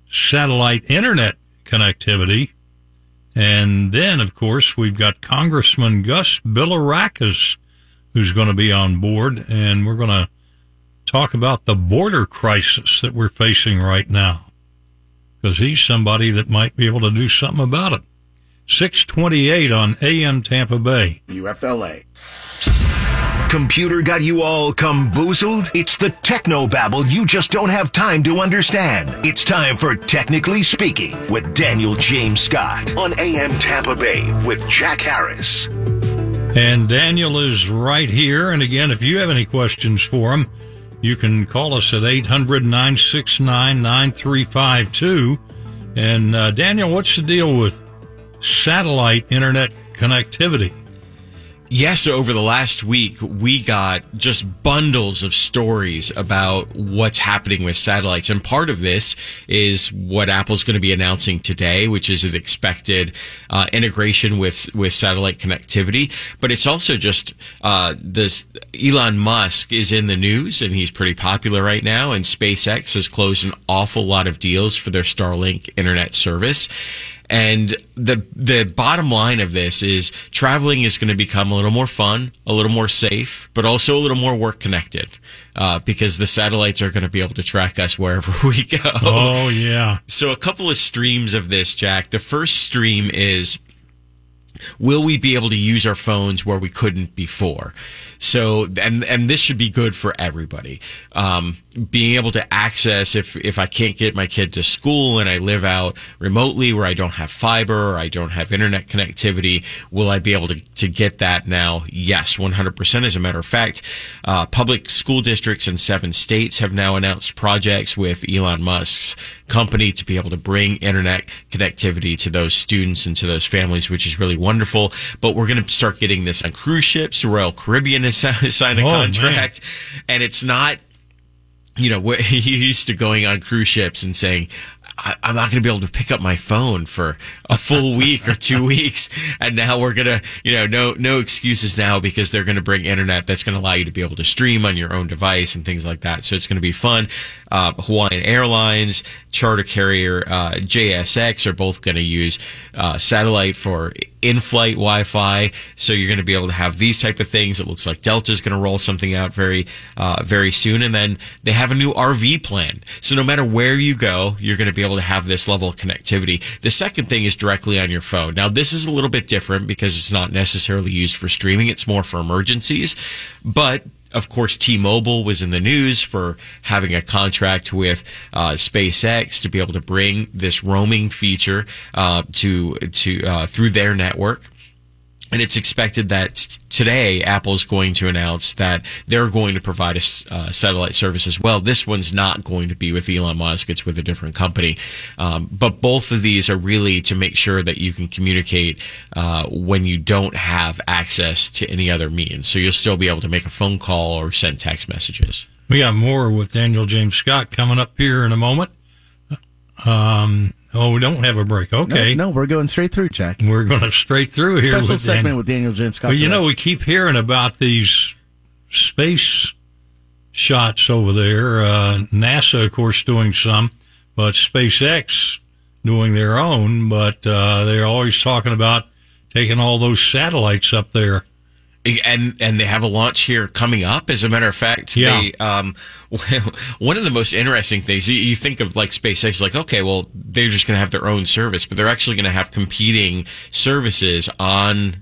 satellite internet connectivity. And then, of course, we've got Congressman Gus Bilirakis, who's going to be on board, and we're going to talk about the border crisis that we're facing right now. Because he's somebody that might be able to do something about it. 628 on AM Tampa Bay. UFLA. Computer got you all camboozled? It's the techno babble you just don't have time to understand. It's time for Technically Speaking with Daniel James Scott on AM Tampa Bay with Jack Harris. And Daniel is right here. And again, if you have any questions for him, you can call us at 800 969 9352. And uh, Daniel, what's the deal with satellite internet connectivity? Yes, over the last week, we got just bundles of stories about what's happening with satellites. And part of this is what Apple's going to be announcing today, which is an expected uh, integration with, with satellite connectivity. But it's also just uh, this Elon Musk is in the news and he's pretty popular right now. And SpaceX has closed an awful lot of deals for their Starlink internet service. And the the bottom line of this is traveling is going to become a little more fun, a little more safe, but also a little more work connected, uh, because the satellites are going to be able to track us wherever [laughs] we go. Oh, yeah. So a couple of streams of this, Jack. The first stream is will we be able to use our phones where we couldn't before? So, and and this should be good for everybody. Um, being able to access if if I can't get my kid to school and I live out remotely where I don't have fiber or I don't have internet connectivity, will I be able to to get that now? Yes, 100%. As a matter of fact, uh, public school districts in seven states have now announced projects with Elon Musk's company to be able to bring internet connectivity to those students and to those families, which is really wonderful. But we're going to start getting this on cruise ships. Royal Caribbean has [laughs] sign a Oh, contract, and it's not you know, where [laughs] he used to going on cruise ships and saying, I, I'm not going to be able to pick up my phone for a full [laughs] week or two weeks. And now we're going to, you know, no, no excuses now because they're going to bring internet that's going to allow you to be able to stream on your own device and things like that. So it's going to be fun. Uh, Hawaiian Airlines, charter carrier, uh, JSX are both going to use, uh, satellite for in-flight Wi-Fi. So you're going to be able to have these type of things. It looks like Delta's going to roll something out very, uh, very soon. And then they have a new RV plan. So no matter where you go, you're going to be able to have this level of connectivity. The second thing is directly on your phone. Now this is a little bit different because it's not necessarily used for streaming. It's more for emergencies, but of course, T-Mobile was in the news for having a contract with uh, SpaceX to be able to bring this roaming feature uh, to to uh, through their network. And it's expected that today Apple is going to announce that they're going to provide a uh, satellite service as well. This one's not going to be with Elon Musk; it's with a different company. Um, but both of these are really to make sure that you can communicate uh, when you don't have access to any other means. So you'll still be able to make a phone call or send text messages. We got more with Daniel James Scott coming up here in a moment. Um, oh, we don't have a break. Okay. No, no, we're going straight through, Jack. We're going [laughs] straight through here Special with segment Daniel. with Daniel James Scott. Well, you know, we keep hearing about these space shots over there. Uh, NASA, of course, doing some, but SpaceX doing their own. But uh, they're always talking about taking all those satellites up there. And and they have a launch here coming up. As a matter of fact, Yeah. they um, [laughs] one of the most interesting things you, you think of like SpaceX, like okay, well they're just going to have their own service, but they're actually going to have competing services on.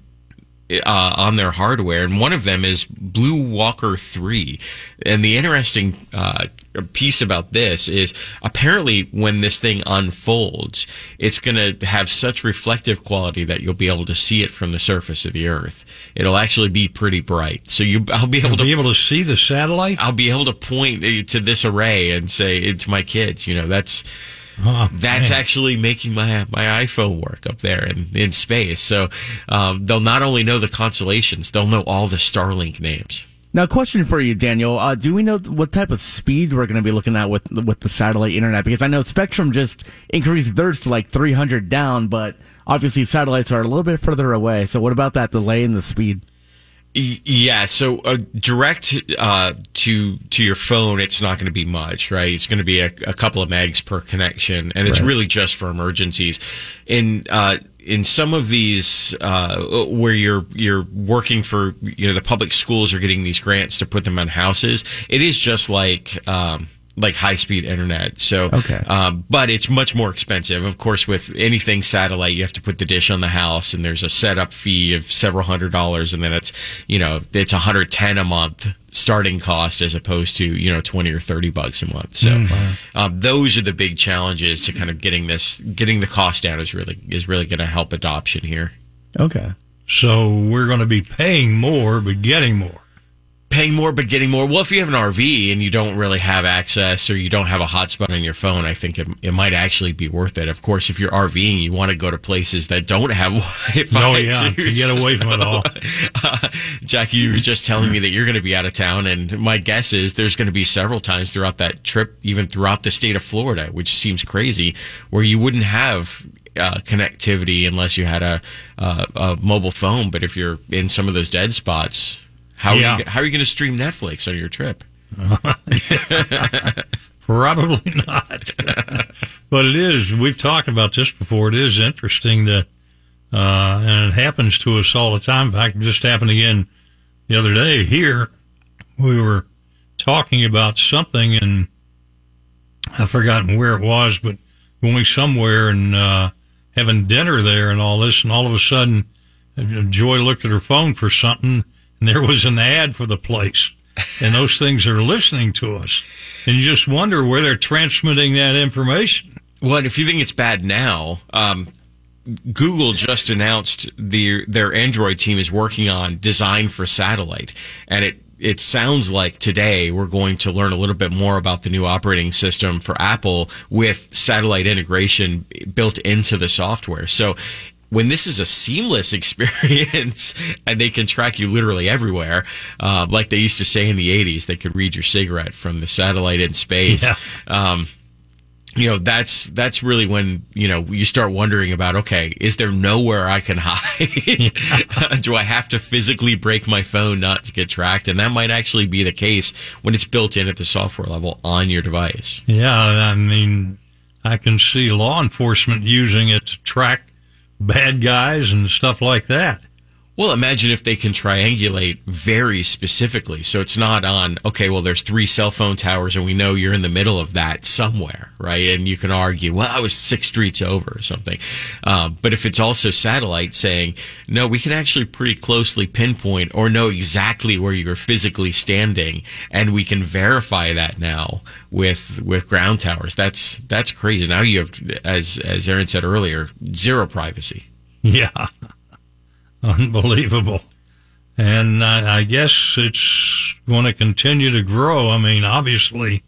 Uh, on their hardware, and one of them is Blue Walker 3. And the interesting uh, piece about this is apparently when this thing unfolds, it's going to have such reflective quality that you'll be able to see it from the surface of the Earth. It'll actually be pretty bright. So you, I'll be able You'll to be able to see the satellite. I'll be able to point to this array and say to my kids, you know, that's Oh, that's man. actually making my my iPhone work up there in, in space. So um, they'll not only know the constellations, they'll know all the Starlink names. Now, question for you, Daniel. Uh, do we know what type of speed we're going to be looking at with with the satellite internet? Because I know Spectrum just increased theirs to like 300 down, but obviously satellites are a little bit further away. So, what about that delay in the speed? Yeah, so uh, direct uh, to to your phone, it's not going to be much, right? It's going to be a, a couple of megs per connection, and it's Right. really just for emergencies. In uh, in some of these uh, where you're you're working for, you know, the public schools are getting these grants to put them on houses. It is just like. Um, like high speed internet. So, Okay. um, but it's much more expensive. Of course, with anything satellite, you have to put the dish on the house and there's a setup fee of several hundred dollars. And then it's, you know, it's 110 a month starting cost as opposed to, you know, 20 or 30 bucks a month. So, Mm, wow. um, those are the big challenges to kind of getting this, getting the cost down is really, is really going to help adoption here. Okay. So we're going to be paying more, but getting more. Paying more but getting more. Well, if you have an RV and you don't really have access or you don't have a hotspot on your phone, I think it, it might actually be worth it. Of course, if you're RVing, you want to go to places that don't have [laughs] Wi-Fi. Oh, yeah, too. to get away from it all. [laughs] Uh, Jackie, you were just telling me that you're going to be out of town, and my guess is there's going to be several times throughout that trip, even throughout the state of Florida, which seems crazy, where you wouldn't have uh, connectivity unless you had a, uh, a mobile phone. But if you're in some of those dead spots, how are you, how are you going to stream Netflix on your trip? [laughs] Probably not. [laughs] but it is. We've talked about this before. It is interesting that, uh, and it happens to us all the time. In fact, it just happened again the other day here. We were talking about something and I've forgotten where it was, but going somewhere and, uh, having dinner there and all this. And all of a sudden, Joy looked at her phone for something and there was an ad for the place. And those things are listening to us. And you just wonder where they're transmitting that information. Well, if you think it's bad now, um, Google just announced the, their Android team is working on design for satellite, and it it sounds like today we're going to learn a little bit more about the new operating system for Apple with satellite integration built into the software. So when this is a seamless [laughs] experience and they can track you literally everywhere, uh, like they used to say in the 80s, they could read your cigarette from the satellite in space. Yeah. Um, you know that's that's really when you know you start wondering about okay is there nowhere i can [laughs] hide [laughs] do i have to physically break my phone not to get tracked and that might actually be the case when it's built in at the software level on your device Yeah, I mean, I can see law enforcement using it to track bad guys and stuff like that. Well, imagine if they can triangulate very specifically. So it's not on, okay, well, there's three cell phone towers and we know you're in the middle of that somewhere, right? And you can argue, well, I was six streets over or something. Uh, but if it's also satellite saying, no, we can actually pretty closely pinpoint or know exactly where you're physically standing and we can verify that now with, with ground towers. That's, that's crazy. Now you have, as, as Aaron said earlier, zero privacy. Yeah. Unbelievable. And I, I guess it's going to continue to grow. I mean, obviously,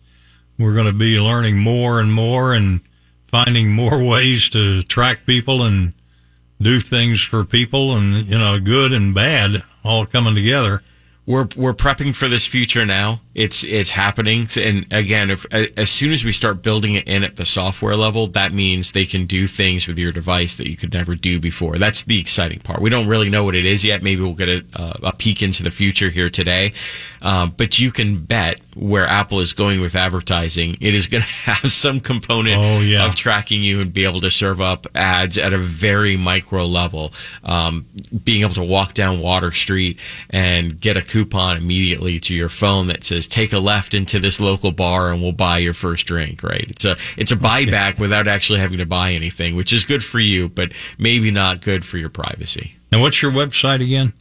we're going to be learning more and more and finding more ways to track people and do things for people and, you know, good and bad all coming together. We're we're prepping for this future now. It's it's happening, and again, if as soon as we start building it in at the software level, that means they can do things with your device that you could never do before. That's the exciting part. We don't really know what it is yet. Maybe we'll get a, a peek into the future here today, uh, but you can bet where Apple is going with advertising, it is going [laughs] to have some component Oh, yeah. of tracking you and be able to serve up ads at a very micro level. Um, being able to walk down Water Street and get a coupon immediately to your phone that says "Take a left into this local bar and we'll buy your first drink." Right? It's a it's a buyback without actually having to buy anything, which is good for you, but maybe not good for your privacy. And what's your website again?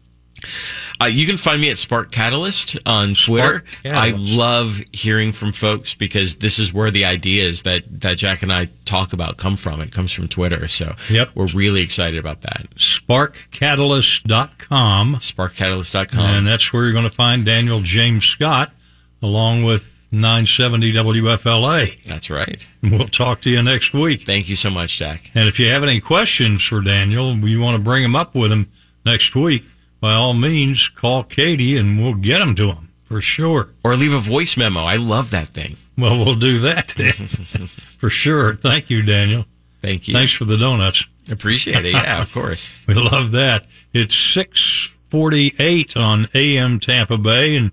Uh, you can find me at Spark Catalyst on Twitter. Catalyst. I love hearing from folks because this is where the ideas that, that Jack and I talk about come from. It comes from Twitter. So Yep. we're really excited about that. SparkCatalyst.com. SparkCatalyst.com. And that's where you're going to find Daniel James Scott along with 970 WFLA. That's right. We'll talk to you next week. Thank you so much, Jack. And if you have any questions for Daniel, you want to bring them up with him next week, by all means, call Katie and we'll get them to him for sure. Or leave a voice memo. I love that thing. Well, we'll do that then. [laughs] for sure. Thank you, Daniel. Thank you. Thanks for the donuts. Appreciate it. Yeah, of [laughs] course. We love that. It's 648 on AM Tampa Bay and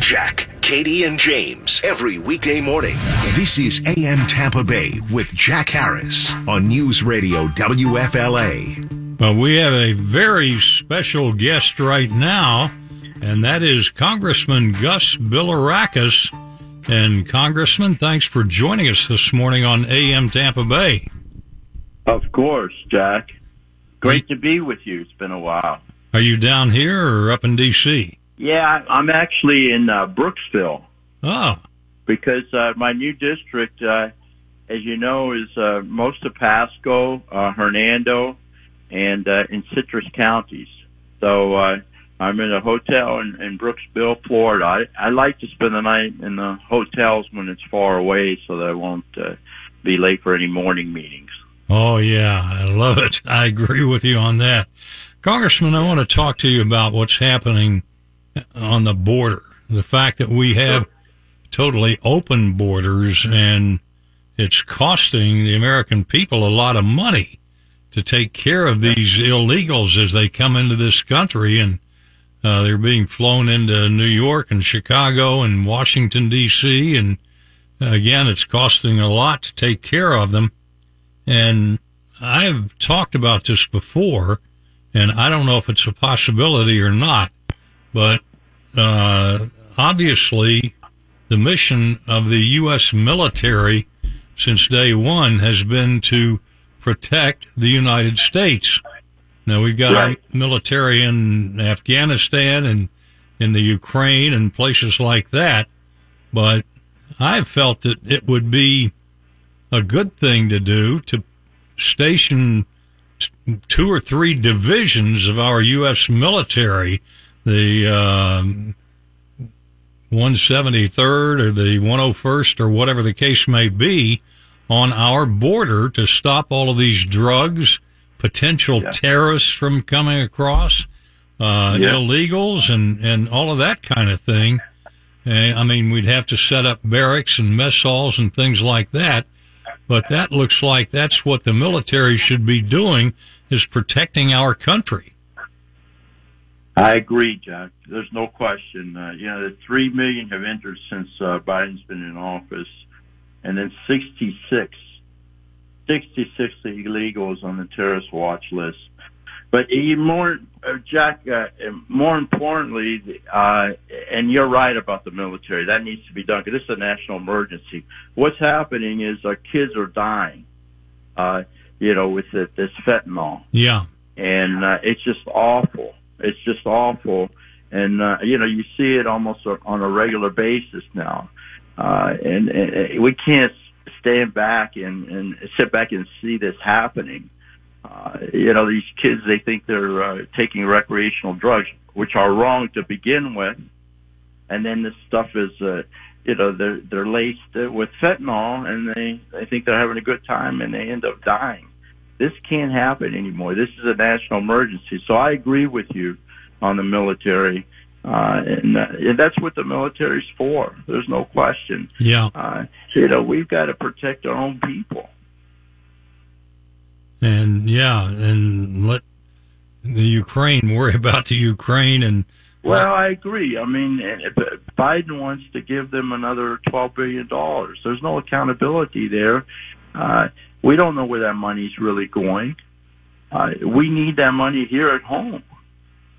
Jack, Katie, and James every weekday morning. This is AM Tampa Bay with Jack Harris on News Radio WFLA. Well, we have a very special guest right now, and that is Congressman Gus Bilirakis. And Congressman, thanks for joining us this morning on AM Tampa Bay. Of course, Jack. Great to be with you. It's been a while. Are you down here or up in D.C.? Yeah, I'm actually in uh, Brooksville Oh, because uh, my new district, uh, as you know, is uh, most of Pasco, uh, Hernando, and uh, in Citrus counties. So uh, I'm in a hotel in, in Brooksville, Florida. I, I like to spend the night in the hotels when it's far away, so that I won't uh, be late for any morning meetings. oh yeah, I love it. I agree with you on that. Congressman, I want to talk to you about what's happening on the border. The fact that we have totally open borders and it's costing the American people a lot of money to take care of these illegals as they come into this country and uh, they're being flown into New York and Chicago and Washington D.C. and again, it's costing a lot to take care of them. And I've talked about this before, and I don't know if it's a possibility or not, but uh, obviously the mission of the U.S. military since day one has been to protect the United States. Now we've got Right. our military in Afghanistan and in the Ukraine and places like that, but I've felt that it would be a good thing to do to station two or three divisions of our U.S. military, the um 173rd or the 101st or whatever the case may be, on our border to stop all of these drugs, potential terrorists from coming across, uh, Yeah. illegals, and, and all of that kind of thing. Uh, I mean, we'd have to set up barracks and mess halls and things like that. But that looks like that's what the military should be doing is protecting our country. I agree, Jack. There's no question. Uh, you know, the three million have entered since uh, Biden's been in office, and then 66 66 illegals on the terrorist watch list. But even more, uh, Jack, uh, more importantly, uh, and you're right about the military. That needs to be done because this is a national emergency. What's happening is our kids are dying, uh, you know, with this fentanyl. Yeah. And, uh, it's just awful. It's just awful. And, uh, you know, you see it almost on a regular basis now. Uh, and, and we can't stand back and, and sit back and see this happening uh, you know, these kids, they think they're uh, taking recreational drugs, which are wrong to begin with. And then this stuff is, uh, you know, they're, they're laced with fentanyl and they, they think they're having a good time and they end up dying. This can't happen anymore. This is a national emergency. So I agree with you on the military. Uh, and, uh, and that's what the military's for. There's no question. Yeah. Uh, you know, we've got to protect our own people and yeah, and let the Ukraine worry about the Ukraine and. Well, I agree. I mean, Biden wants to give them another twelve billion dollars. There's no accountability there. Uh, we don't know where that money's really going. Uh, we need that money here at home.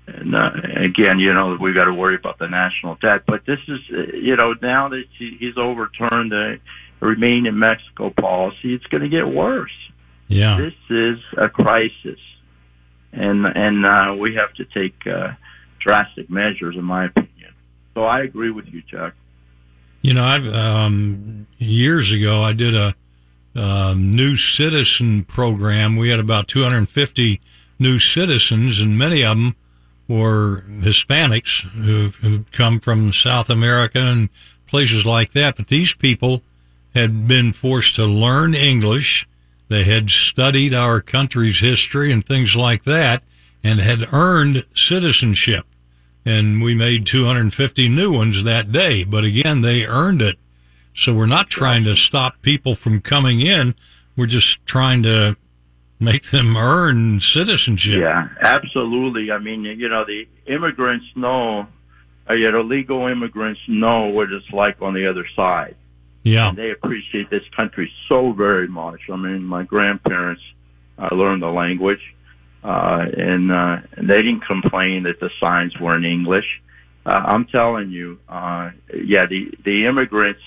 And uh, again, you know, we've got to worry about the national debt. But this is, uh, you know, now that he's overturned the remain in Mexico policy, it's going to get worse. Yeah. This is a crisis. And, and, uh, we have to take, uh, drastic measures, in my opinion. So I agree with you, Chuck. You know, I've, um, years ago, I did a, um, new citizen program. We had about 250 new citizens, and many of them were Hispanics who've, who've come from South America and places like that. But these people had been forced to learn English they had studied our country's history and things like that and had earned citizenship. And we made 250 new ones that day. But again, they earned it. So we're not trying to stop people from coming in. We're just trying to make them earn citizenship. Yeah, absolutely. I mean, you know, the immigrants know, uh, you know, legal immigrants know what it's like on the other side. Yeah. And they appreciate this country so very much. I mean, my grandparents uh, learned the language, uh, and, uh, and they didn't complain that the signs were in English. Uh, I'm telling you, uh, yeah, the, the immigrants,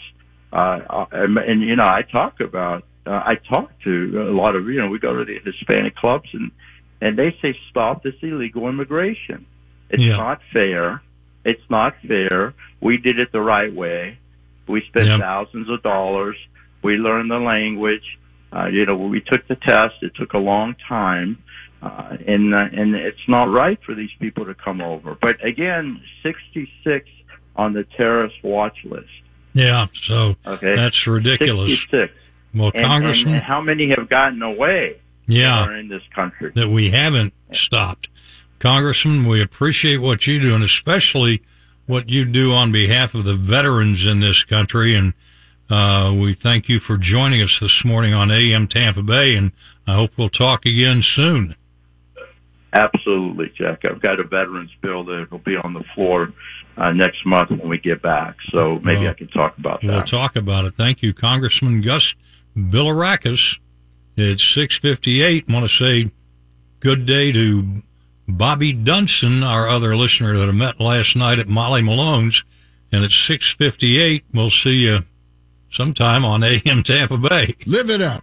uh, and, and you know, I talk about, uh, I talk to a lot of, you know, we go to the Hispanic clubs and, and they say, stop this illegal immigration. It's Yeah. not fair. It's not fair. We did it the right way. We spent Yep. thousands of dollars. We learned the language. Uh, you know, we took the test. It took a long time. Uh, and, uh, and it's not right for these people to come over. But again, 66 on the terrorist watch list. Yeah. So Okay. that's ridiculous. 66. Well, And- Congressman, and how many have gotten away Yeah. in this country? that we haven't stopped. Congressman, we appreciate what you do and especially what you do on behalf of the veterans in this country. And, uh, we thank you for joining us this morning on AM Tampa Bay. And I hope we'll talk again soon. Absolutely, Jack. I've got a veterans bill that will be on the floor uh, next month when we get back. So maybe Well, I can talk about that. We'll talk about it. Thank you, Congressman Gus Bilirakis. It's 658. want to say good day to Bobby Dunson, our other listener that I met last night at Molly Malone's. And it's 658. We'll see you sometime on AM Tampa Bay. Live it up.